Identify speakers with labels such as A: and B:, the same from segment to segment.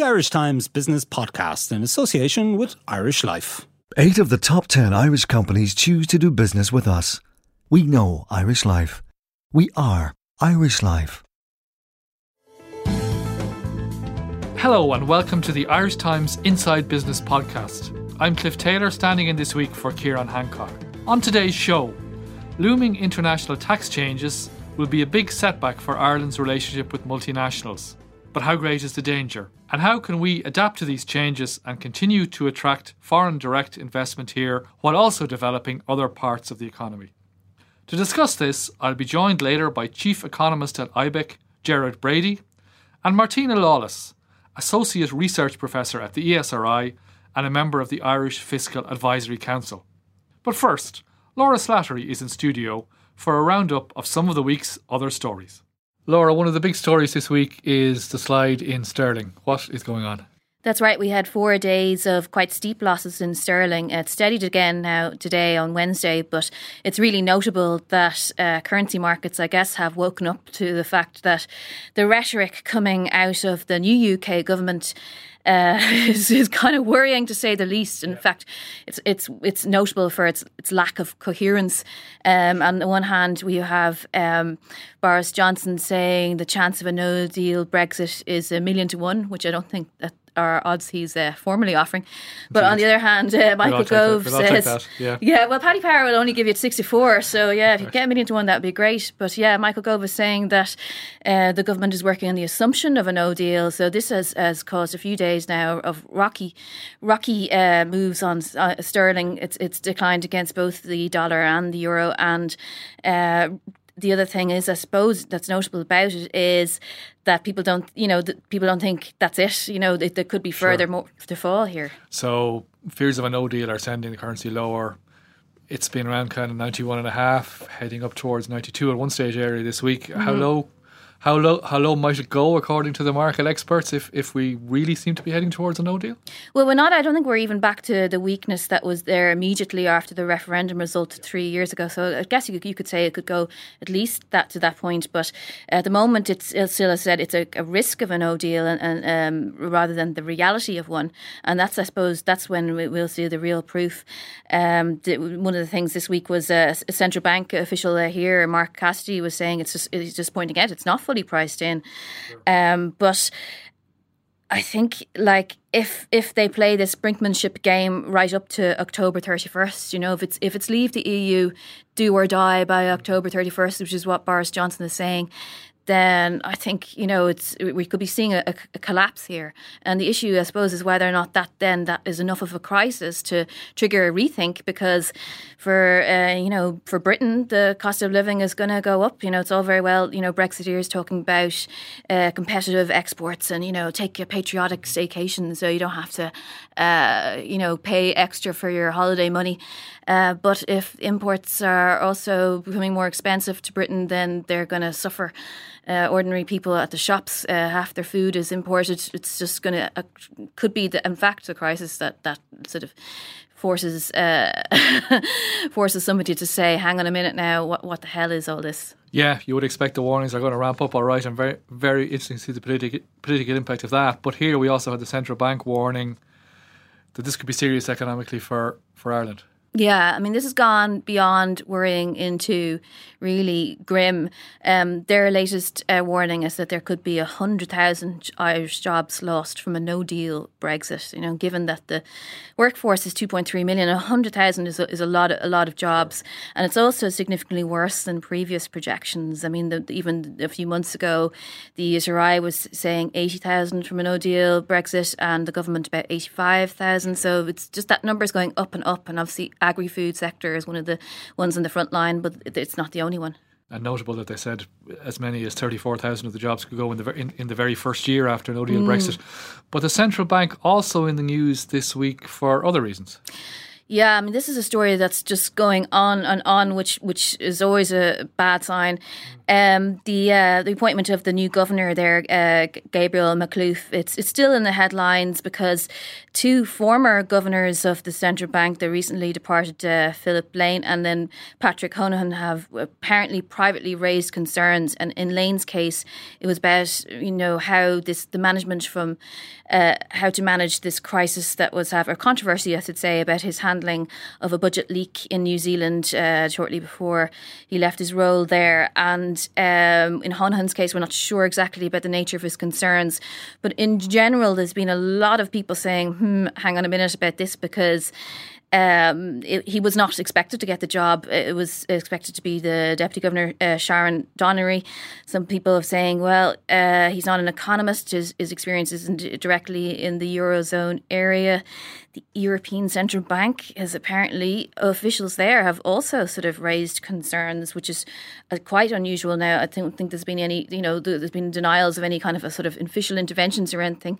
A: the Irish Times Business Podcast in association with Irish Life.
B: Eight of the top 10 Irish companies choose to do business with us. We know Irish Life. We are Irish Life.
C: Hello, and welcome to the Irish Times Inside Business Podcast. I'm Cliff Taylor, standing in this week for Kieran Hancock. On today's show, looming international tax changes will be a big setback for Ireland's relationship with multinationals. But how great is the danger? And how can we adapt to these changes and continue to attract foreign direct investment here while also developing other parts of the economy? To discuss this, I'll be joined later by Chief Economist at IBEC, Gerard Brady, and Martina Lawless, Associate Research Professor at the ESRI and a member of the Irish Fiscal Advisory Council. But first, Laura Slattery is in studio for a roundup of some of the week's other stories. Laura, one of the big stories this week is the slide in sterling. What is going on?
D: That's right. We had four days of quite steep losses in sterling. It steadied again now today on Wednesday, but it's really notable that uh, currency markets, I guess, have woken up to the fact that the rhetoric coming out of the new UK government uh, is, is, kind of worrying to say the least. In yeah. fact, it's it's it's notable for its its lack of coherence. Um, on the one hand, we have um, Boris Johnson saying the chance of a No Deal Brexit is a million to one, which I don't think that are odds he's uh, formally offering. But on the other hand, uh, Michael Gove says,
C: yeah.
D: yeah, well, Paddy Power will only give you 64. So, yeah, if you get a million to one, that would be great. But yeah, Michael Gove is saying that uh, the government is working on the assumption of a no deal. So, this has, has caused a few days now of rocky rocky uh, moves on uh, sterling. It's, it's declined against both the dollar and the euro. And uh, the other thing is, I suppose, that's notable about it is that people don't, you know, people don't think that's it. You know, there could be further sure. more to fall here.
C: So fears of a no deal are sending the currency lower. It's been around kind of 91 and a half, heading up towards 92 at one stage area this week. Mm-hmm. How low how low how low might it go according to the market experts if, if we really seem to be heading towards a no deal?
D: Well, we're not. I don't think we're even back to the weakness that was there immediately after the referendum result three years ago. So I guess you could, you could say it could go at least that to that point. But at the moment, it's, it's still, as I said, it's a, a, risk of a no deal, and, and um, rather than the reality of one. And that's, I suppose, that's when we'll see the real proof. Um, the, one of the things this week was a, a central bank official here, Mark Cassidy, was saying it's just, it's just pointing out it's not fully priced in. Um, but I think like if if they play this brinkmanship game right up to October thirty first, you know, if it's if it's leave the EU, do or die by October thirty first, which is what Boris Johnson is saying, then I think you know it's we could be seeing a, a, collapse here. And the issue, I suppose, is whether or not that then that is enough of a crisis to trigger a rethink. Because for uh, you know for Britain, the cost of living is going to go up. You know, it's all very well you know Brexiteers talking about uh, competitive exports and you know take a patriotic staycation so you don't have to uh, you know pay extra for your holiday money. Uh, but if imports are also becoming more expensive to Britain, then they're going to suffer uh, ordinary people at the shops, uh, half their food is imported. It's just going to uh, could be the, in fact a crisis that that sort of forces uh, forces somebody to say, "Hang on a minute now, what what the hell is all this?"
C: Yeah, you would expect the warnings are going to ramp up, all right, and very very interesting to see the political political impact of that. But here we also had the central bank warning that this could be serious economically for for Ireland.
D: Yeah, I mean, this has gone beyond worrying into really grim. Um, their latest uh, warning is that there could be 100,000 Irish jobs lost from a no deal Brexit. You know, given that the workforce is 2.3 million, 100,000 is, a, is a, lot of, a lot of jobs. And it's also significantly worse than previous projections. I mean, the, even a few months ago, the ESRI was saying 80,000 from a no deal Brexit and the government about 85,000. So it's just that number is going up and up. And obviously, agri-food sector is one of the ones in the front line, but it's not the only one.
C: And notable that they said as many as 34,000 of the jobs could go in the, in, in the very first year after no deal mm. Brexit. But the central bank also in the news this week for other reasons.
D: Yeah, I mean, this is a story that's just going on and on, which which is always a bad sign. Um, the uh, the appointment of the new governor there, uh, Gabriel Makhlouf, it's it's still in the headlines because two former governors of the central bank, the recently departed uh, Philip Lane and then Patrick Honohan, have apparently privately raised concerns. And in Lane's case, it was about you know how this the management from uh, how to manage this crisis that was have or controversy, I should say, about his handling of a budget leak in New Zealand uh, shortly before he left his role there. And um, in Honohan's case, we're not sure exactly about the nature of his concerns, but in general, there's been a lot of people saying, "Hmm, hang on a minute about this," because um, it, he was not expected to get the job. It was expected to be the Deputy Governor, uh, Sharon Donnery. Some people are saying, well, uh, he's not an economist. His, his experience isn't directly in the Eurozone area. The European Central Bank has apparently, officials there have also sort of raised concerns, which is uh, quite unusual now. I don't think there's been any, you know, there's been denials of any kind of a sort of official interventions or anything.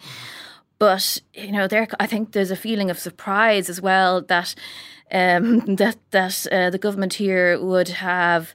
D: But you know, there I think there's a feeling of surprise as well that um, that that uh, the government here would have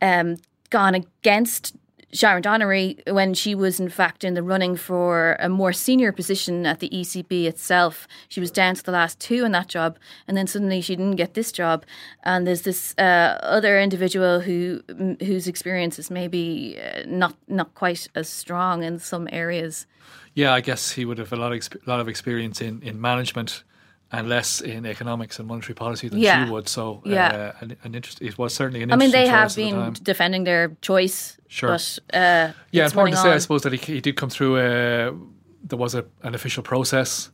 D: um, gone against Sharon Donnery when she was in fact in the running for a more senior position at the ECB itself. She was down to the last two in that job, and then suddenly she didn't get this job. And there's this uh, other individual who whose experience is maybe uh, not not quite as strong in some areas.
C: Yeah, I guess he would have a lot of exp- lot of experience in, in management and less in economics and monetary policy than
D: Yeah.
C: she would. So,
D: Yeah.
C: uh, an, an interest. It was certainly an. Interesting.
D: I mean, they have
C: at the
D: been defending their choice,
C: Sure.
D: but uh,
C: Yeah,
D: it's
C: important to say, I suppose, that he, he did come through. Uh, there was a, an official process,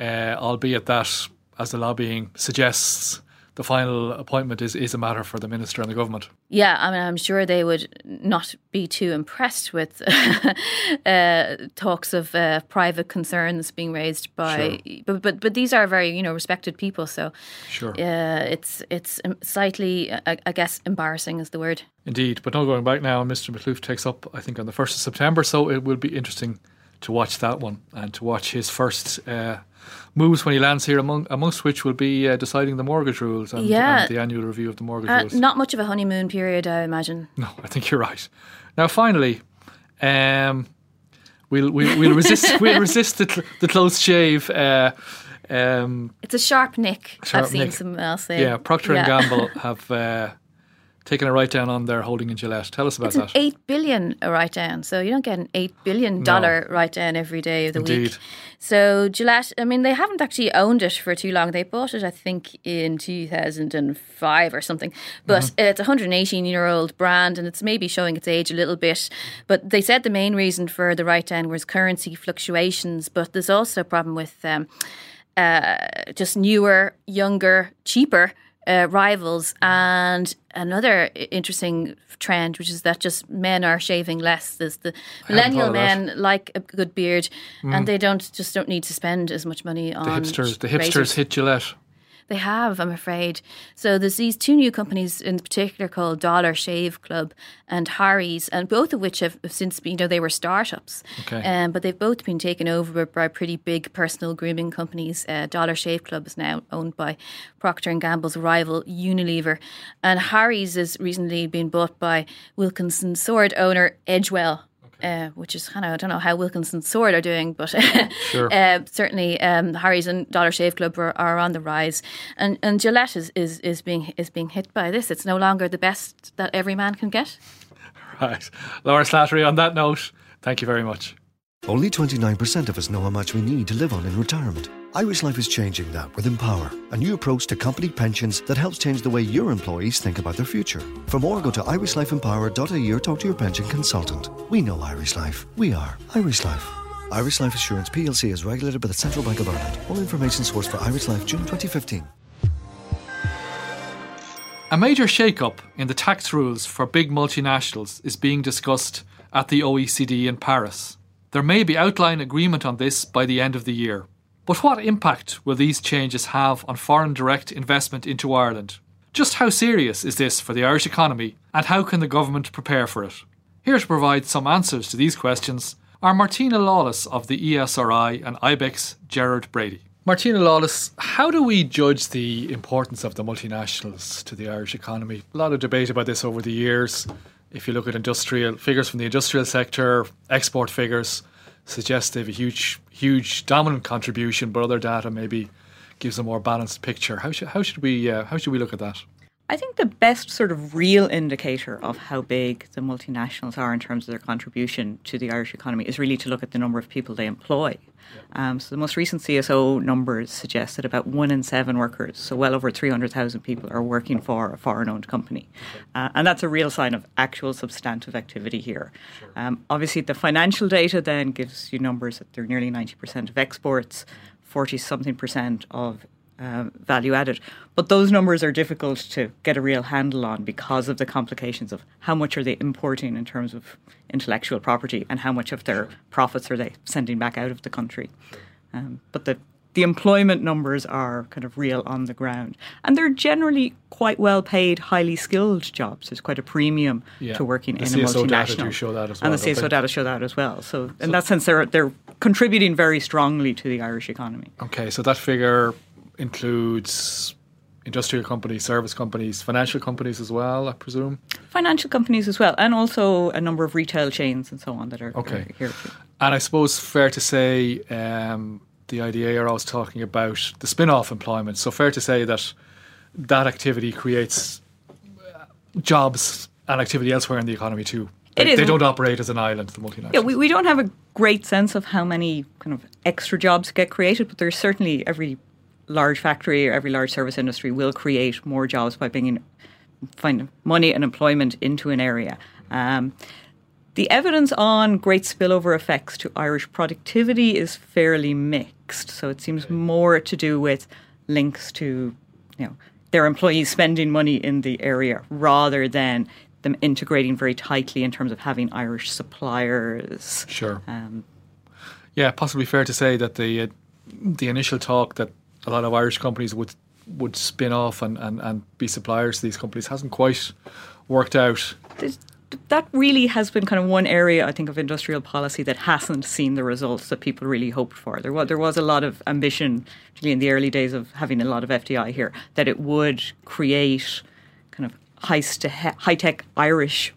C: uh, albeit that, as the lobbying suggests, the final appointment is, is a matter for the minister and the government.
D: Yeah, I mean, I'm sure they would not be too impressed with uh, talks of uh, private concerns being raised by, but, but but these are very you know respected people, so
C: Sure.
D: uh, it's it's slightly, I, I guess, embarrassing is the word.
C: Indeed, but no going back now. Mr. Makhlouf takes up, I think, on the first of September, so it will be interesting to watch that one and to watch his first uh, moves when he lands here. Among amongst which will be uh, deciding the mortgage rules and,
D: Yeah.
C: and the annual review of the mortgage
D: Uh,
C: rules.
D: not much of a honeymoon period, I imagine.
C: No, I think you're right. Now, finally, um, we'll we'll, we'll resist we'll resist the, cl- the close shave. Uh, um,
D: It's a sharp nick.
C: Sharp
D: I've seen
C: nick.
D: someone else say.
C: yeah, Procter and Gamble have taken a write down on their holding in Gillette. Tell us about
D: It's an
C: that.
D: eight billion a write down, so you don't get an eight billion dollar write down every day of the
C: Indeed.
D: week. So Gillette, I mean, they haven't actually owned it for too long. They bought it, I think, in two thousand and five or something. But
C: Mm-hmm.
D: it's a hundred and eighteen year old brand, and it's maybe showing its age a little bit. But they said the main reason for the write down was currency fluctuations. But there's also a problem with um, uh, just newer, younger, cheaper uh, rivals. And another interesting trend, which is that just men are shaving less. There's the millennial
C: that.
D: men like a good beard, and they don't just don't need to spend as much money on the
C: hipsters, the
D: razors.
C: hipsters hit Gillette.
D: They have, I'm afraid. So there's these two new companies in particular called Dollar Shave Club and Harry's, and both of which have since been, you know, they were startups.
C: Okay.
D: Um, but they've both been taken over by pretty big personal grooming companies. Uh, Dollar Shave Club is now owned by Procter and Gamble's rival Unilever, and Harry's has recently been bought by Wilkinson Sword owner Edgewell. Uh, which is kind of I don't know how Wilkinson Sword are doing, but
C: Sure.
D: uh, certainly um, Harry's and Dollar Shave Club are, are on the rise, and and Gillette is, is is being is being hit by this. It's no longer the best that every man can get.
C: Right. Laura Slattery, on that note, thank you very much.
B: Only 29% of us know how much we need to live on in retirement. Irish Life is changing that with Empower, a new approach to company pensions that helps change the way your employees think about their future. For more, go to irishlifeempower.ie or talk to your pension consultant. We know Irish Life. We are Irish Life. Irish Life Assurance PLC is regulated by the Central Bank of Ireland. All information sourced for Irish Life June 2015.
C: A major shake-up in the tax rules for big multinationals is being discussed at the OECD in Paris. There may be outline agreement on this by the end of the year. But what impact will these changes have on foreign direct investment into Ireland? Just how serious is this for the Irish economy and how can the government prepare for it? Here to provide some answers to these questions are Martina Lawless of the ESRI and IBEC's Gerard Brady. Martina Lawless, how do we judge the importance of the multinationals to the Irish economy? A lot of debate about this over the years. if you look at industrial figures from the industrial sector, export figures suggest they have a huge, huge dominant contribution, but other data maybe gives a more balanced picture. How should how should we uh, how should we look at that?
E: I think the best sort of real indicator of how big the multinationals are in terms of their contribution to the Irish economy is really to look at the number of people they employ. Um, so the most recent CSO numbers suggest that about one in seven workers, so well over 300,000 people, are working for a foreign owned company. Uh, and that's a real sign of actual substantive activity here. Um, obviously, the financial data then gives you numbers that they're nearly 90% of exports, 40 something percent of uh, value added. But those numbers are difficult to get a real handle on because of the complications of how much are they importing in terms of intellectual property and how much of their profits are they sending back out of the country. Um, but the the employment numbers are kind of real on the ground. And they're generally quite well paid, highly skilled jobs. There's quite a premium yeah. to working
C: the
E: in
C: CSO
E: a multinational.
C: Data show that as
E: well, and the CSO data show that as well. So, in that sense, they're, they're contributing very strongly to the Irish economy.
C: Okay, so that figure includes industrial companies, service companies, financial companies as well, I presume.
E: Financial companies as well, and also a number of retail chains and so on that are,
C: okay.
E: Are here.
C: And I suppose fair to say um, the IDA are always talking about the spin-off employment. So fair to say that that activity creates uh, jobs and activity elsewhere in the economy too. They, they, don't operate as an island, the multinationals.
E: Yeah, we, we don't have a great sense of how many kind of extra jobs get created, but there's certainly every large factory or every large service industry will create more jobs by bringing find money and employment into an area. Um, the evidence on great spillover effects to Irish productivity is fairly mixed. So it seems more to do with links to, you know, their employees spending money in the area rather than them integrating very tightly in terms of having Irish suppliers.
C: Sure. Um, yeah, possibly fair to say that the uh, the initial talk that a lot of Irish companies would would spin off and, and, and be suppliers to these companies hasn't quite worked out.
E: There's, that really has been kind of one area I think of industrial policy that hasn't seen the results that people really hoped for. There was there was a lot of ambition, particularly in the early days of having a lot of FDI here, that it would create kind of high high tech Irish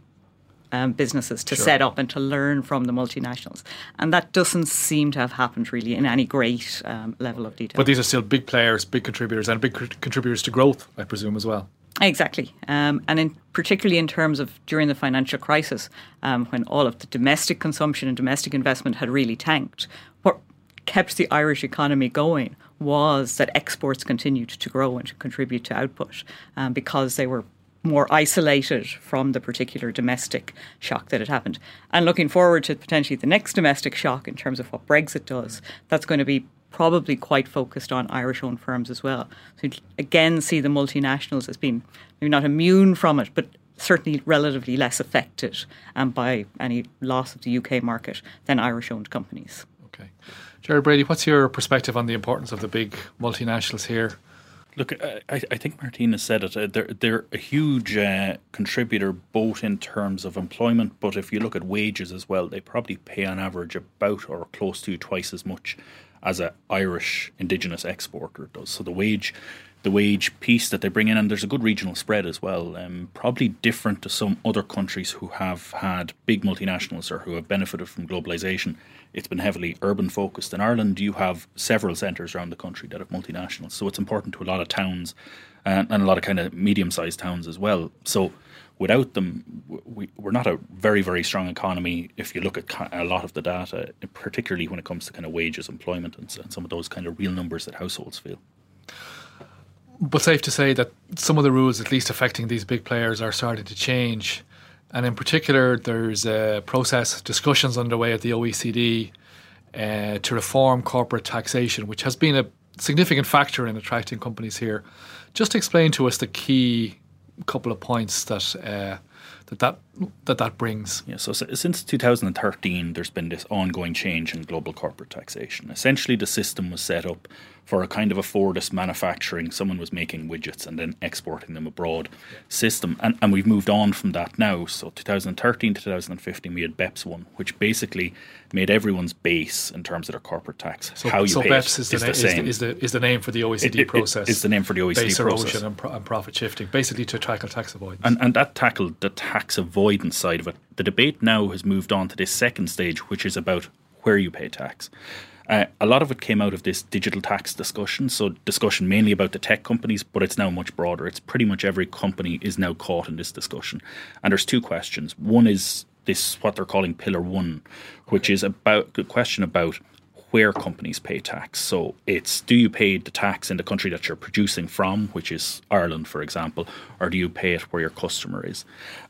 E: um, businesses to sure. set up and to learn from the multinationals. And that doesn't seem to have happened really in any great um, level of detail.
C: But these are still big players, big contributors, and big contributors to growth, I presume, as well.
E: Exactly, um, and in, particularly in terms of during the financial crisis, um, when all of the domestic consumption and domestic investment had really tanked, what kept the Irish economy going was that exports continued to grow and to contribute to output um, because they were more isolated from the particular domestic shock that had happened. And looking forward to potentially the next domestic shock in terms of what Brexit does, that's going to be probably quite focused on Irish owned firms as well. So again see the multinationals as being maybe not immune from it, but certainly relatively less affected um, by any loss of the UK market than Irish owned companies.
C: Okay. Jerry Brady, what's your perspective on the importance of the big multinationals here?
F: Look, I, I think Martina said it. Uh, they're they're a huge uh, contributor both in terms of employment, but if you look at wages as well, they probably pay on average about or close to twice as much as an Irish indigenous exporter does. So the wage the wage piece that they bring in, and there's a good regional spread as well. Um, probably different to some other countries who have had big multinationals or who have benefited from globalization. It's been heavily urban focused. In Ireland, you have several centres around the country that have multinationals, so it's important to a lot of towns and, and a lot of kind of medium sized towns as well. So without them, we, we're not a very, very strong economy if you look at a lot of the data, particularly when it comes to kind of wages, employment, and, and some of those kind of real numbers that households feel.
C: But safe to say that some of the rules, at least affecting these big players, are starting to change. And in particular, there's a process discussions underway at the OECD uh, to reform corporate taxation, which has been a significant factor in attracting companies here. Just explain to us the key couple of points that uh, that that that that brings.
F: Yeah, so, so, since 2013, there's been this ongoing change in global corporate taxation. Essentially, the system was set up for a kind of a Fordist manufacturing. Someone was making widgets and then exporting them abroad system, and and we've moved on from that now. So 2013 to 2015, we had BEPS one, which basically made everyone's base in terms of their corporate tax.
C: So,
F: how you
C: so
F: pay
C: BEPS
F: is,
C: the,
F: is, the
C: is, the, is the name for the OECD
F: it,
C: process.
F: It's the name for the OECD
C: base
F: process.
C: erosion and, pro- and profit shifting, basically to tackle tax avoidance.
F: And and that tackled the tax avoidance side of it. The debate now has moved on to this second stage, which is about where you pay tax. Uh, a lot of it came out of this digital tax discussion, so discussion mainly about the tech companies, but it's now much broader. It's pretty much every company is now caught in this discussion. And there's two questions. One is this what they're calling pillar one, which is about the question about where companies pay tax. So it's do you pay the tax in the country that you're producing from, which is Ireland, for example, or do you pay it where your customer is?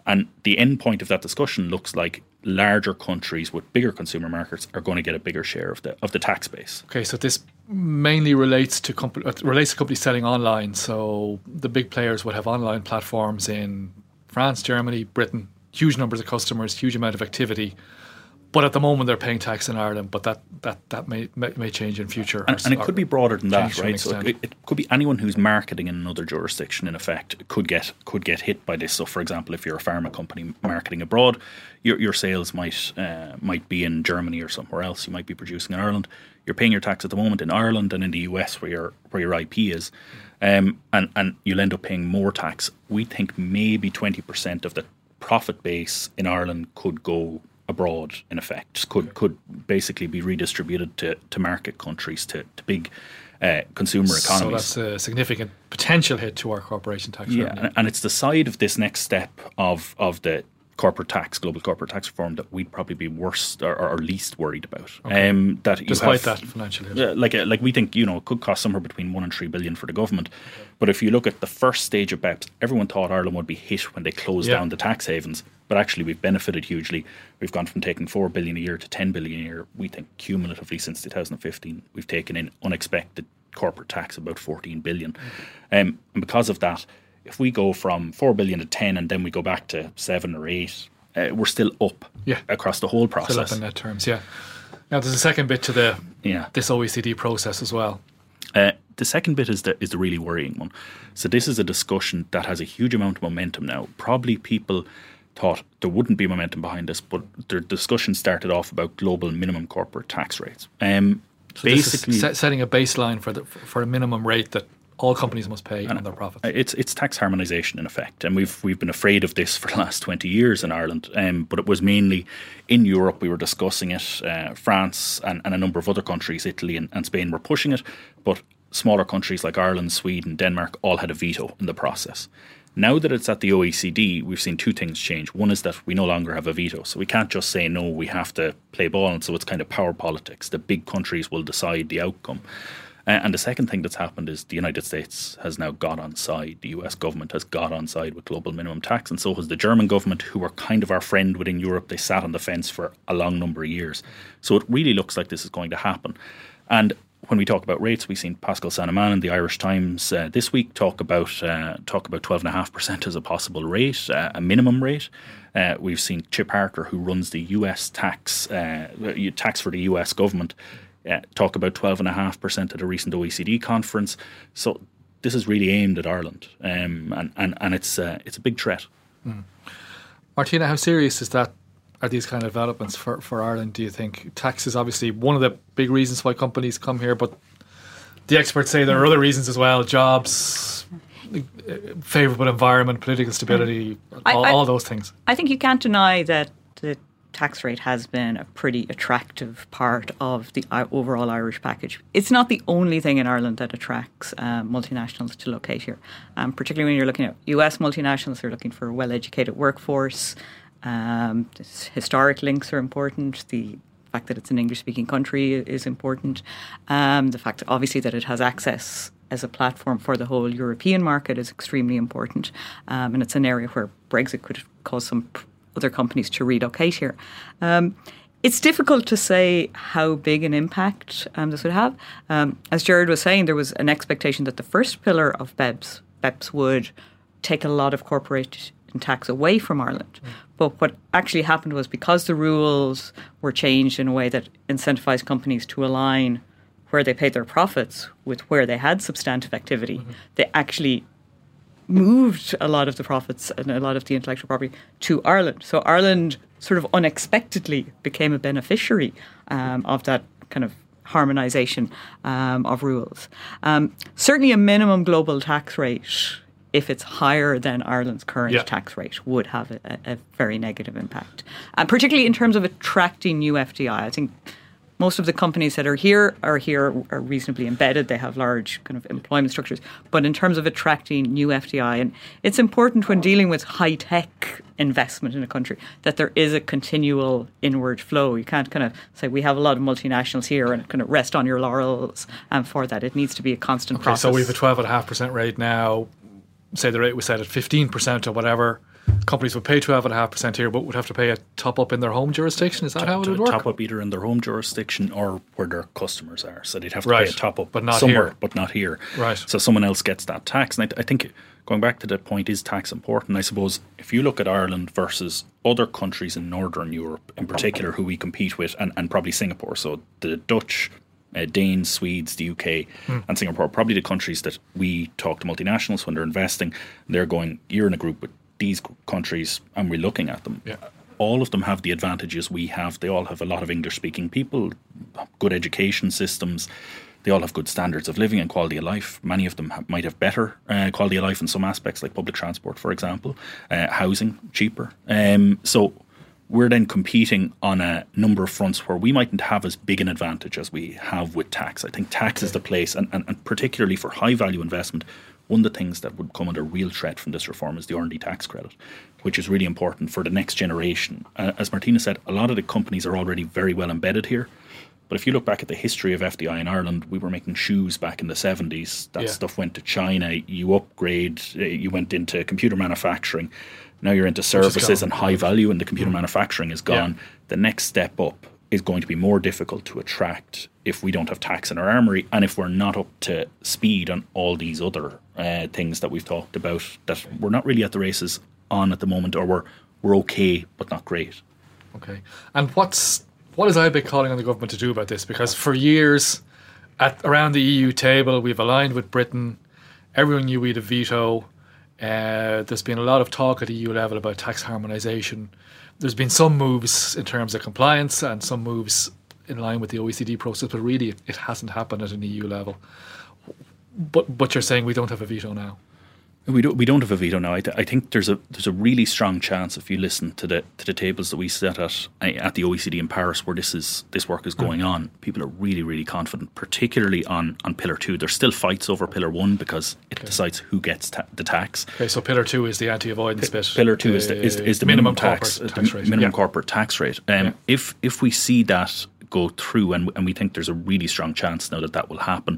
F: And the end point of that discussion looks like larger countries with bigger consumer markets are going to get a bigger share of the of the tax base.
C: Okay, so this mainly relates to comp- uh, relates to companies selling online. So the big players would have online platforms in France, Germany, Britain, huge numbers of customers, huge amount of activity. But at the moment, they're paying tax in Ireland. But that that that may may, may change in future.
F: And, and, it could be broader than that, right?
C: So
F: it, it, could be anyone who's marketing in another jurisdiction. In effect, could get could get hit by this. So, for example, if you're a pharma company marketing abroad, your your sales might uh, might be in Germany or somewhere else. You might be producing in Ireland. You're paying your tax at the moment in Ireland and in the US, where your where your IP is. Um, and and you'll end up paying more tax. We think maybe twenty percent of the profit base in Ireland could go abroad in effect could could basically be redistributed to, to market countries to, to big uh, consumer economies.
C: So that's a significant potential hit to our corporation tax.
F: Yeah,
C: revenue.
F: and it's the side of this next step of of the corporate tax, global corporate tax reform that we'd probably be worst or, or least worried about.
C: Okay.
F: Um, that
C: despite
F: have,
C: that financial
F: uh, like uh, like we think you know it could cost somewhere between one and three billion for the government. Okay. But if you look at the first stage of BEPS, everyone thought Ireland would be hit when they closed
C: Yeah.
F: down the tax havens. But actually, we've benefited hugely. We've gone from taking four billion a year to ten billion a year. We think cumulatively since 2015, we've taken in unexpected corporate tax about 14 billion. Um, and because of that, if we go from four billion to ten, and then we go back to seven or eight, uh, we're still up
C: Yeah.
F: across the whole
C: still up
F: process.
C: in net terms. Yeah. Now there's a second bit to the
F: Yeah.
C: this OECD process as well.
F: Uh, the second bit is the is the really worrying one. So this is a discussion that has a huge amount of momentum now. Probably people thought there wouldn't be momentum behind this, but the discussion started off about global minimum corporate tax rates. Um,
C: So this is
F: basically,
C: set, setting a baseline for the for a minimum rate that all companies must pay on their profits.
F: Uh, It's it's tax harmonisation in effect, and we've we've been afraid of this for the last twenty years in Ireland. Um, but it was mainly in Europe we were discussing it. Uh, France and, and a number of other countries, Italy and, and Spain, were pushing it, but smaller countries like Ireland, Sweden, Denmark all had a veto in the process. Now that it's at the OECD, we've seen two things change. One is that we no longer have a veto, so we can't just say no. We have to play ball, and so it's kind of power politics. The big countries will decide the outcome. Uh, and the second thing that's happened is the United States has now got on side. The US government has got on side with global minimum tax, and so has the German government, who were kind of our friend within Europe. They sat on the fence for a long number of years. So it really looks like this is going to happen. And when we talk about rates, we've seen Pascal Saint-Amans in the Irish Times uh, this week talk about uh, talk about twelve and a half percent as a possible rate, uh, a minimum rate. Uh, we've seen Chip Harter, who runs the U.S. tax uh, tax for the U.S. government, uh, talk about twelve and a half percent at a recent OECD conference. So this is really aimed at Ireland, um, and and and it's uh, it's a big threat.
C: Martina, how serious is that? Are these kind of developments for, for Ireland? Do you think tax is obviously one of the big reasons why companies come here, but the experts say there are other reasons as well: jobs, favourable environment, political stability,
E: I-
C: all,
E: I-
C: all those things.
E: I think you can't deny that the tax rate has been a pretty attractive part of the overall Irish package. It's not the only thing in Ireland that attracts um, multinationals to locate here, um, particularly when you're looking at US multinationals. They're looking for a well-educated workforce. Um, historic links are important. The fact that it's an English-speaking country is important. Um, the fact, obviously, that it has access as a platform for the whole European market is extremely important, um, and it's an area where Brexit could cause some other companies to relocate here. Um, it's difficult to say how big an impact um, this would have. Um, as Gerard was saying, there was an expectation that the first pillar of BEPS, BEPS would take a lot of corporate tax away from Ireland. But what actually happened was because the rules were changed in a way that incentivized companies to align where they paid their profits with where they had substantive activity, they actually moved a lot of the profits and a lot of the intellectual property to Ireland. So Ireland sort of unexpectedly became a beneficiary um, of that kind of harmonisation um, of rules. Um, certainly, a minimum global tax rate if it's higher than Ireland's current
C: Yeah.
E: tax rate, would have a, a- a very negative impact. And particularly in terms of attracting new FDI. I think most of the companies that are here are here are reasonably embedded. They have large kind of employment structures. But in terms of attracting new FDI, and it's important when dealing with high tech investment in a country that there is a continual inward flow. You can't kind of say we have a lot of multinationals here and kind of rest on your laurels And for that. It needs to be a constant
C: Okay,
E: process.
C: so we have a twelve and a half percent rate now. Say the rate was set at fifteen percent or whatever. Companies would pay twelve and a half percent here, but would have to pay a top up in their home jurisdiction. Is that how it would work?
F: top up either in their home jurisdiction or where their customers are. So they'd have to
C: Right,
F: pay a top up
C: but not
F: somewhere,
C: here.
F: but not here.
C: Right.
F: So someone else gets that tax. And I, I think going back to that point, is tax important? I suppose if you look at Ireland versus other countries in Northern Europe, in particular, who we compete with, and, and probably Singapore, so the Dutch. Uh, Danes, Swedes, the UK,
C: Hmm.
F: and Singapore, probably the countries that we talk to multinationals when they're investing. They're going, you're in a group with these countries, and we're looking at them
C: Yeah.
F: all of them have the advantages we have. They all have a lot of English speaking people, good education systems. They all have good standards of living and quality of life. Many of them have, might have better uh, quality of life in some aspects, like public transport, for example, uh, housing cheaper. Um, so we're then competing on a number of fronts where we mightn't have as big an advantage as we have with tax. I think tax is the place, and, and, and particularly for high value investment, one of the things that would come under real threat from this reform is the R&D tax credit, which is really important for the next generation. Uh, as Martina said, a lot of the companies are already very well embedded here. But if you look back at the history of FDI in Ireland, we were making shoes back in the 70s. That
C: Yeah.
F: stuff went to China. You upgrade, uh, you went into computer manufacturing. Now you're into services and high value, and the computer manufacturing is gone.
C: Yeah.
F: The next step up is going to be more difficult to attract if we don't have tax in our armory and if we're not up to speed on all these other uh, things that we've talked about that we're not really at the races on at the moment, or we're we're okay but not great.
C: Okay. And what's what is IBEC calling on the government to do about this? Because for years, at around the EU table, we've aligned with Britain. Everyone knew we had a veto. Uh, there's been a lot of talk at EU level about tax harmonisation. There's been some moves in terms of compliance and some moves in line with the OECD process, but really it, it hasn't happened at an EU level. But but you're saying we don't have a veto now.
F: We don't. We don't have a veto now. I, th- I think there's a there's a really strong chance if you listen to the to the tables that we set at uh, at the OECD in Paris, where this is this work is going on. People are really really confident, particularly on on Pillar Two. There's still fights over Pillar One because it decides who gets ta- the tax.
C: Okay, so pillar two is the anti-avoidance bit.
F: Pillar two is the is,
C: Uh,
F: is the minimum, tax,
C: corporate tax rate.
F: minimum
C: Yeah.
F: corporate tax rate. Um,
C: Yeah.
F: If if we see that go through, and and we think there's a really strong chance now that that will happen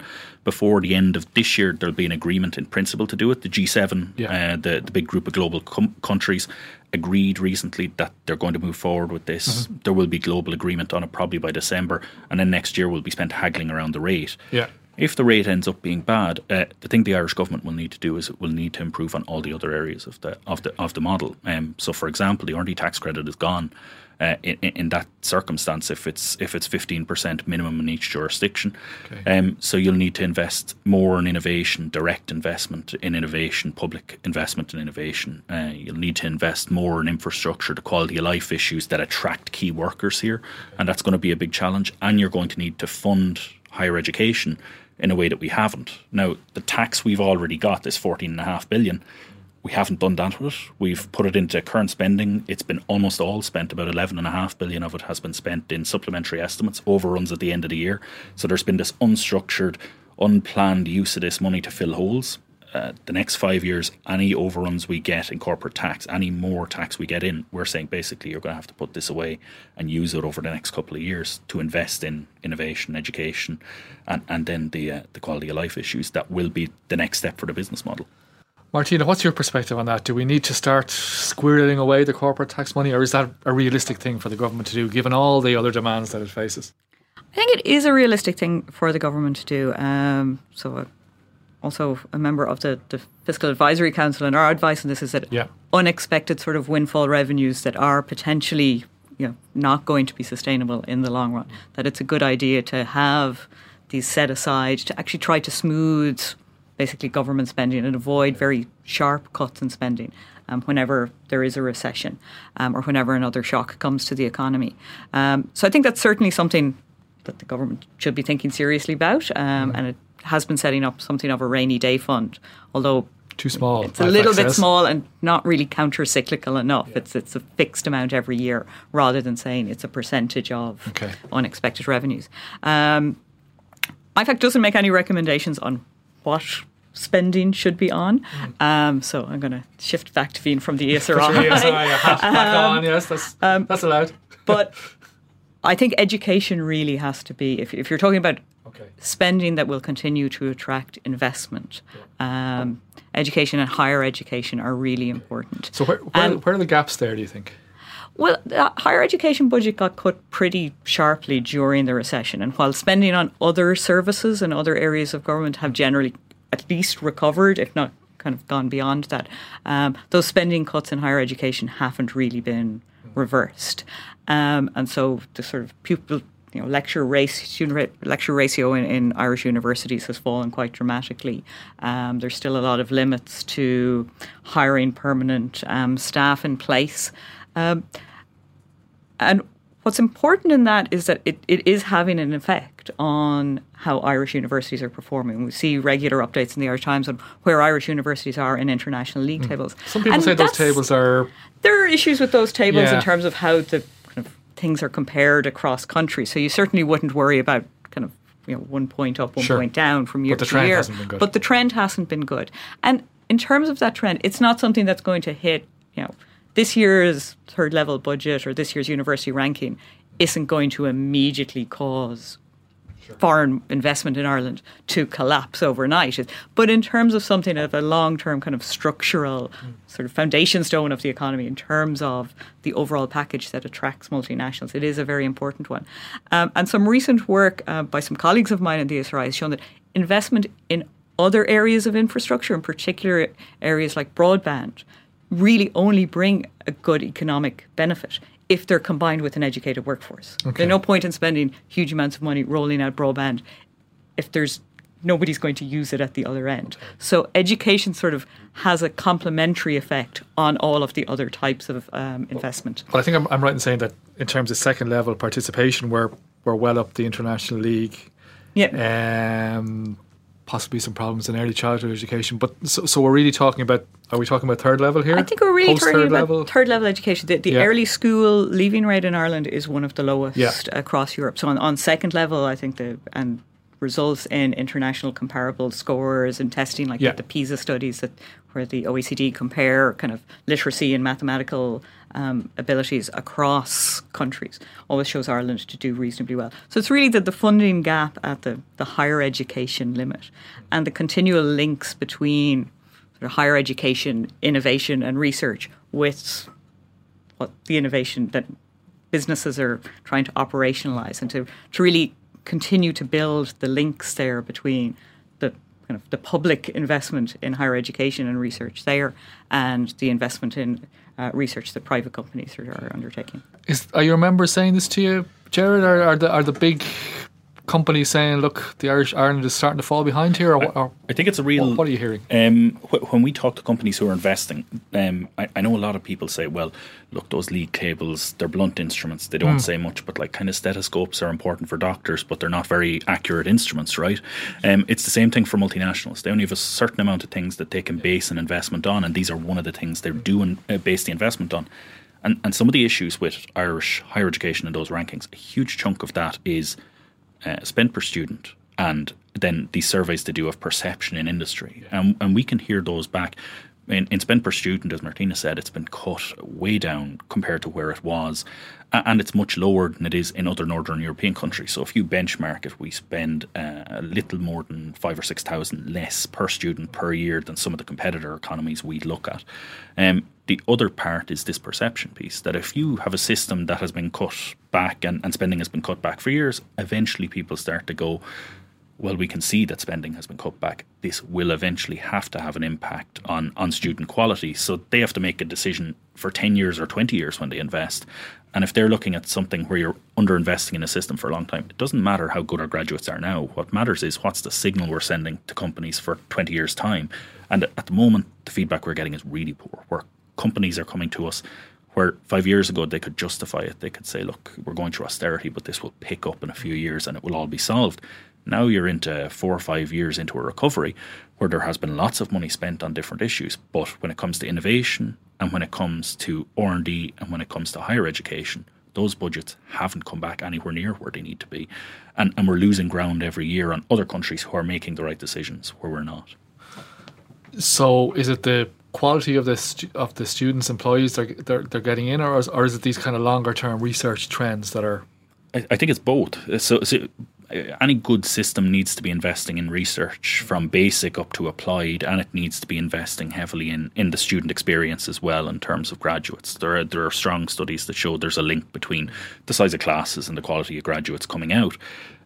F: before the end of this year, there'll be an agreement in principle to do it. The G7,
C: Yeah.
F: uh, the the big group of global com- countries, agreed recently that they're going to move forward with this.
C: Mm-hmm.
F: There will be global agreement on it probably by December, and then next year we'll be spent haggling around the rate.
C: Yeah.
F: If the rate ends up being bad, uh, the thing the Irish government will need to do is it will need to improve on all the other areas of the of the of the model. Um, so, for example, the R&D tax credit is gone. Uh, in, in that circumstance, if it's if it's fifteen percent minimum in each jurisdiction, um, so you'll need to invest more in innovation, direct investment in innovation, public investment in innovation. Uh, you'll need to invest more in infrastructure, the quality of life issues that attract key workers here, and that's going to be a big challenge. And you're going to need to fund higher education in a way that we haven't. Now, the tax we've already got, this fourteen and a half billion, we haven't done that with it. We've put it into current spending. It's been almost all spent. About eleven and a half billion of it has been spent in supplementary estimates, overruns at the end of the year. So there's been this unstructured, unplanned use of this money to fill holes. Uh, the next five years, any overruns we get in corporate tax, any more tax we get in, we're saying basically you're going to have to put this away and use it over the next couple of years to invest in innovation, education, and, and then the uh, the quality of life issues that will be the next step for the business model.
C: Martina, what's your perspective on that? Do we need to start squirreling away the corporate tax money, or is that a realistic thing for the government to do, given all the other demands that it faces?
E: I think it is a realistic thing for the government to do. Um, so, uh, also a member of the, the Fiscal Advisory Council, and our advice on this is that
C: Yeah.
E: unexpected sort of windfall revenues that are potentially you know, not going to be sustainable in the long run, that it's a good idea to have these set aside to actually try to smooth basically government spending and avoid very sharp cuts in spending um, whenever there is a recession um, or whenever another shock comes to the economy. Um, so I think that's certainly something that the government should be thinking seriously about, um, and it has been setting up something of a rainy day fund. Although
C: too small.
E: It's a little bit small and not really counter cyclical enough. Yeah. It's it's a fixed amount every year rather than saying it's a percentage of okay. unexpected revenues. Um, IFAC doesn't make any recommendations on what spending should be on. Mm. Um, so I'm going to shift back to being from the ESRI.
C: ESRI um, back on, yes, that's, um, that's allowed.
E: but I think education really has to be, if, if you're talking about okay. spending that will continue to attract investment, yeah. um, education and higher education are really important.
C: So, where, where, where are the gaps there, do you think?
E: Well, the higher education budget got cut pretty sharply during the recession, and while spending on other services and other areas of government have generally at least recovered, if not kind of gone beyond that, um, those spending cuts in higher education haven't really been reversed. Um, and so the sort of pupil you know, lecture race lecture ratio in, in, Irish universities has fallen quite dramatically. Um, there's still a lot of limits to hiring permanent um, staff in place, um, and what's important in that is that it, it is having an effect on how Irish universities are performing. We see regular updates in the Irish Times on where Irish universities are in international league mm. tables.
C: Some people and say those tables are.
E: There are issues with those tables yeah. in terms of how the things are compared across countries. So you certainly wouldn't worry about kind of you know one point up, one
C: sure.
E: point down from year
C: to
E: year.
C: But
E: the trend hasn't been good. And in terms of that trend, it's not something that's going to hit you know this year's third level budget or this year's university ranking isn't going to immediately cause foreign investment in Ireland to collapse overnight. But in terms of something of a long term kind of structural mm. sort of foundation stone of the economy, in terms of the overall package that attracts multinationals, it is a very important one. Um, and some recent work uh, by some colleagues of mine in the ESRI has shown that investment in other areas of infrastructure, in particular areas like broadband, really only bring a good economic benefit if they're combined with an educated workforce. Okay. There's no point in spending huge amounts of money rolling out broadband if there's nobody's going to use it at the other end. So education sort of has a complementary effect on all of the other types of um, investment.
C: Well, I think I'm, I'm, right in saying that in terms of second level participation, we're we're well up the international league.
E: Yeah.
C: Um, possibly some problems in early childhood education. But so, so we're really talking about are we talking about third level here? I
E: think we're really talking about level? third level education. The, the yeah. early school leaving rate in Ireland is one of the lowest yeah. across Europe. So on, on second level, I think the and results in international comparable scores and testing like yeah. the, PISA studies that where the OECD compare kind of literacy and mathematical um, abilities across countries always shows Ireland to do reasonably well. So it's really that the funding gap at the, the higher education limit and the continual links between sort of higher education, innovation, and research with what the innovation that businesses are trying to operationalize and to, to really continue to build the links there between the kind of the public investment in higher education and research there and the investment in uh, research that private companies are, are undertaking.
C: Is, are your members saying this to you, Gerard? Are, are the are the big companies saying, "Look, the Irish Ireland is starting to fall behind here"? Or, or
F: I think it's a real.
C: What, are you hearing?
F: Um, wh- when we talk to companies who are investing, um, I, I, know a lot of people say, "Well, look, those lead tables, they're blunt instruments. They don't mm. say much, but like kind of stethoscopes are important for doctors, but they're not very accurate instruments, right?" Um, it's the same thing for multinationals. They only have a certain amount of things that they can base an investment on, and these are one of the things they're doing uh, base the investment on. And, and some of the issues with Irish higher education in those rankings, a huge chunk of that is uh, spent per student and then these surveys they do of perception in industry. And, and we can hear those back. In, in, spend per student, as Martina said, it's been cut way down compared to where it was. And it's much lower than it is in other Northern European countries. So if you benchmark it, we spend uh, a little more than five or six thousand less per student per year than some of the competitor economies we look at. Um, the other part is this perception piece that if you have a system that has been cut back and, and spending has been cut back for years, eventually people start to go, well, we can see that spending has been cut back. This will eventually have to have an impact on, on student quality. So they have to make a decision for 10 years or 20 years when they invest. And if they're looking at something where you're underinvesting in a system for a long time, it doesn't matter how good our graduates are now. What matters is what's the signal we're sending to companies for 20 years' time. And at the moment, the feedback we're getting is really poor. We're companies are coming to us where five years ago they could justify it. They could say, look, we're going through austerity, but this will pick up in a few years and it will all be solved. Now you're into four or five years into a recovery where there has been lots of money spent on different issues. But when it comes to innovation and when it comes to R&D and when it comes to higher education, those budgets haven't come back anywhere near where they need to be. And, and we're losing ground every year on other countries who are making the right decisions where we're not.
C: So is it the quality of the stu- of the students employees they're, they're, they're getting in or is, or is it these kind of longer term research trends that are
F: I, I think it's both. So, so any good system needs to be investing in research from basic up to applied, and it needs to be investing heavily in, in the student experience as well in terms of graduates. There are, there are strong studies that show there's a link between the size of classes and the quality of graduates coming out.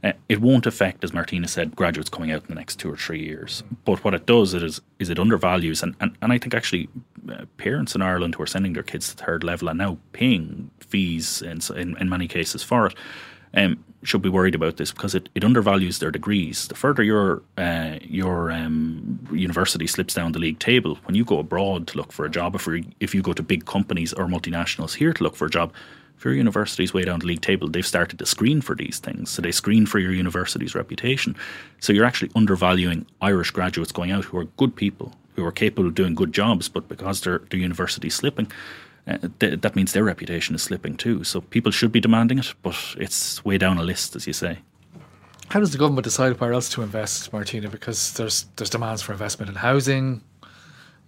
F: Uh, it won't affect, as Martina said, graduates coming out in the next two or three years. But what it does is, is it undervalues, and, and, and I think actually uh, parents in Ireland who are sending their kids to third level are now paying fees in, in, in many cases for it um, should be worried about this because it, it undervalues their degrees. The further your uh, your um, university slips down the league table, when you go abroad to look for a job, if, if you go to big companies or multinationals here to look for a job, if your university's way down the league table, they've started to screen for these things. So they screen for your university's reputation. So you're actually undervaluing Irish graduates going out who are good people, who are capable of doing good jobs, but because their, their university's slipping, uh, th- that means their reputation is slipping too. So people should be demanding it, but it's way down a list, as you say.
C: How does the government decide where else to invest, Martina? Because there's there's demands for investment in housing,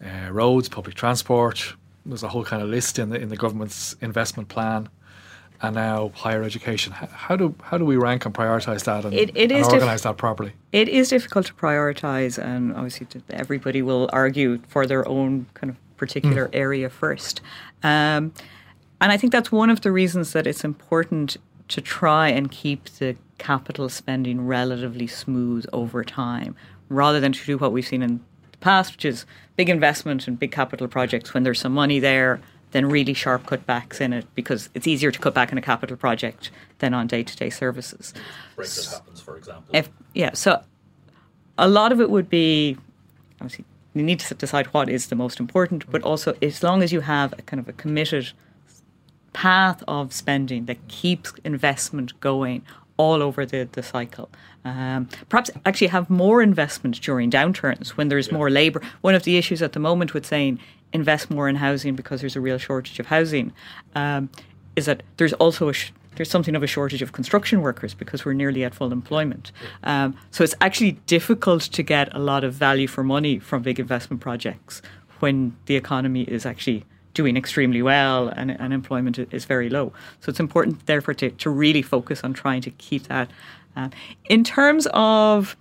C: uh, roads, public transport. There's a whole kind of list in the in the government's investment plan, and now higher education. How do how do we rank and prioritise that and,
E: it, it
C: and organise
E: diff-
C: that properly?
E: It is difficult to prioritise, and obviously everybody will argue for their own kind of particular mm. area first. Um, and I think that's one of the reasons that it's important to try and keep the capital spending relatively smooth over time, rather than to do what we've seen in the past, which is big investment and big capital projects when there's some money there, then really sharp cutbacks in it because it's easier to cut back on a capital project than on day to day services.
F: Brexit happens, for example.
E: If, yeah, so a lot of it would be obviously you need to decide what is the most important, but also as long as you have a kind of a committed path of spending that keeps investment going all over the, the cycle. Um, perhaps actually have more investment during downturns when there's yeah. more labour. One of the issues at the moment with saying invest more in housing because there's a real shortage of housing um, is that there's also a sh- there's something of a shortage of construction workers because we're nearly at full employment. Um, so it's actually difficult to get a lot of value for money from big investment projects when the economy is actually doing extremely well and, and employment is very low. So it's important, therefore, to, to really focus on trying to keep that. Uh, in terms of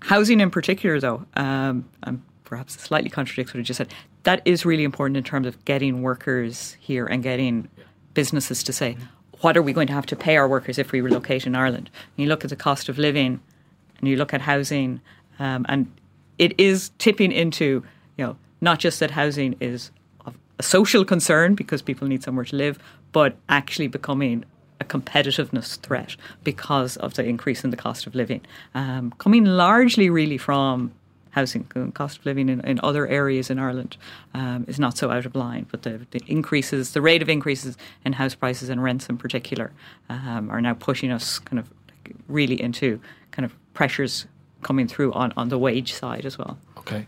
E: housing in particular, though, um, and perhaps slightly contradicts what I just said, that is really important in terms of getting workers here and getting businesses to say, what are we going to have to pay our workers if we relocate in Ireland? And you look at the cost of living and you look at housing, um, and it is tipping into, you know, not just that housing is a social concern because people need somewhere to live, but actually becoming a competitiveness threat because of the increase in the cost of living, um, coming largely really from housing cost of living in, in other areas in Ireland um, is not so out of line. But the, the, increases, the rate of increases in house prices and rents in particular, um, are now pushing us kind of really into kind of pressures coming through on, on the wage side as well.
C: Okay.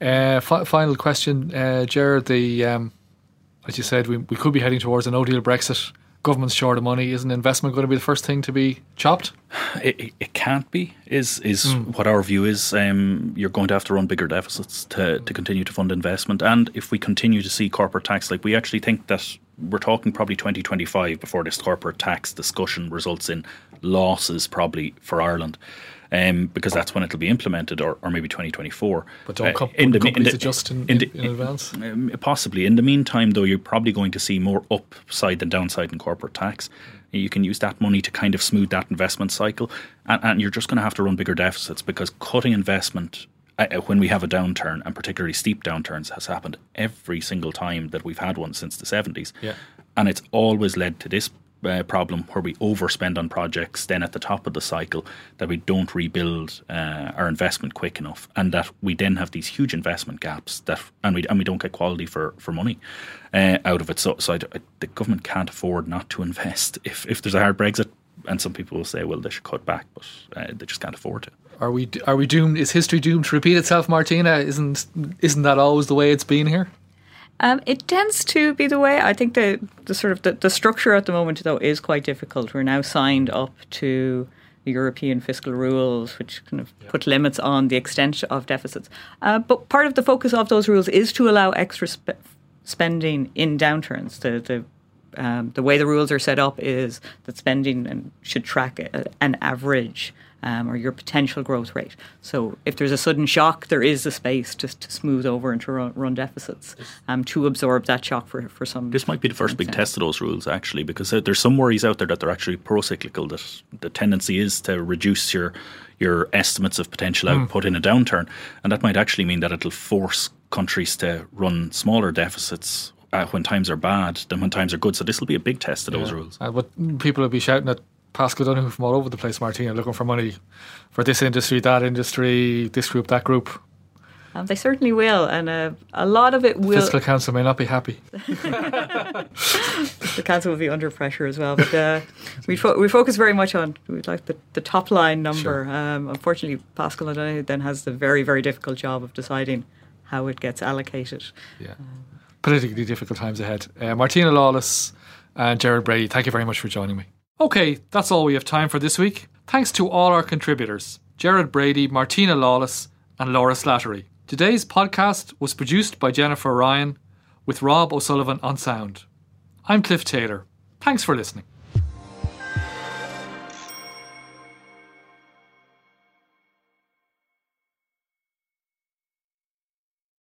C: Uh, fi- final question, uh, Gerard. The um, as you said, we, we could be heading towards a no deal Brexit government's short of money. Isn't investment going to be the first thing to be chopped?
F: It, it can't be. Is is mm. what our view is. Um, you're going to have to run bigger deficits to to continue to fund investment, and if we continue to see corporate tax, like we actually think that we're talking probably 2025 before this corporate tax discussion results in losses probably for Ireland um, because that's when it'll be implemented, or, or maybe 2024.
C: But don't uh, in the, companies in the, adjust in, in, in, in advance?
F: Um, possibly. In the meantime, though, you're probably going to see more upside than downside in corporate tax. You can use that money to kind of smooth that investment cycle, and, and you're just going to have to run bigger deficits because cutting investment uh, uh, when we have a downturn, and particularly steep downturns, has happened every single time that we've had one since the 70s.
C: Yeah.
F: And it's always led to this uh, problem where we overspend on projects then at the top of the cycle that we don't rebuild uh, our investment quick enough and that we then have these huge investment gaps that and we and we don't get quality for for money uh, out of it so so I, I, the government can't afford not to invest if if there's a hard Brexit and some people will say, well, they should cut back, but uh, they just can't afford to.
C: Are we are we doomed? Is history doomed to repeat itself, Martina? Isn't isn't that always the way it's been here?
E: Um, it tends to be the way. I think the, the sort of the, the structure at the moment, though, is quite difficult. We're now signed up to the European fiscal rules, which kind of put limits on the extent of deficits. Uh, but part of the focus of those rules is to allow extra spe- spending in downturns. The, the um, the way the rules are set up is that spending should track an average um, or your potential growth rate. So if there's a sudden shock, there is the space to, to smooth over and to run, run deficits um, to absorb that shock for, for some.
F: This might be the first big test of those rules, actually, because there's some worries out there that they're actually pro-cyclical. That the tendency is to reduce your your estimates of potential mm. output in a downturn, and that might actually mean that it'll force countries to run smaller deficits uh, when times are bad than when times are good. So this will be a big test of yeah. those rules.
C: Uh, but people will be shouting at Paschal Donohoe from all over the place, Martina, looking for money for this industry, that industry, this group, that group.
E: Um, they certainly will, and uh, a lot of it will.
C: Fiscal Council may not be happy.
E: the council will be under pressure as well, but uh, we fo- we focus very much on we like the, the top line number. Sure. Um, unfortunately, Paschal O'Donoghue then has the very very difficult job of deciding how it gets allocated.
C: Yeah, um, politically difficult times ahead. Uh, Martina Lawless and Gerard Brady, thank you very much for joining me. Okay, that's all we have time for this week. Thanks to all our contributors Gerard Brady, Martina Lawless, and Laura Slattery. Today's podcast was produced by Jennifer Ryan with Rob O'Sullivan on sound. I'm Cliff Taylor. Thanks for listening.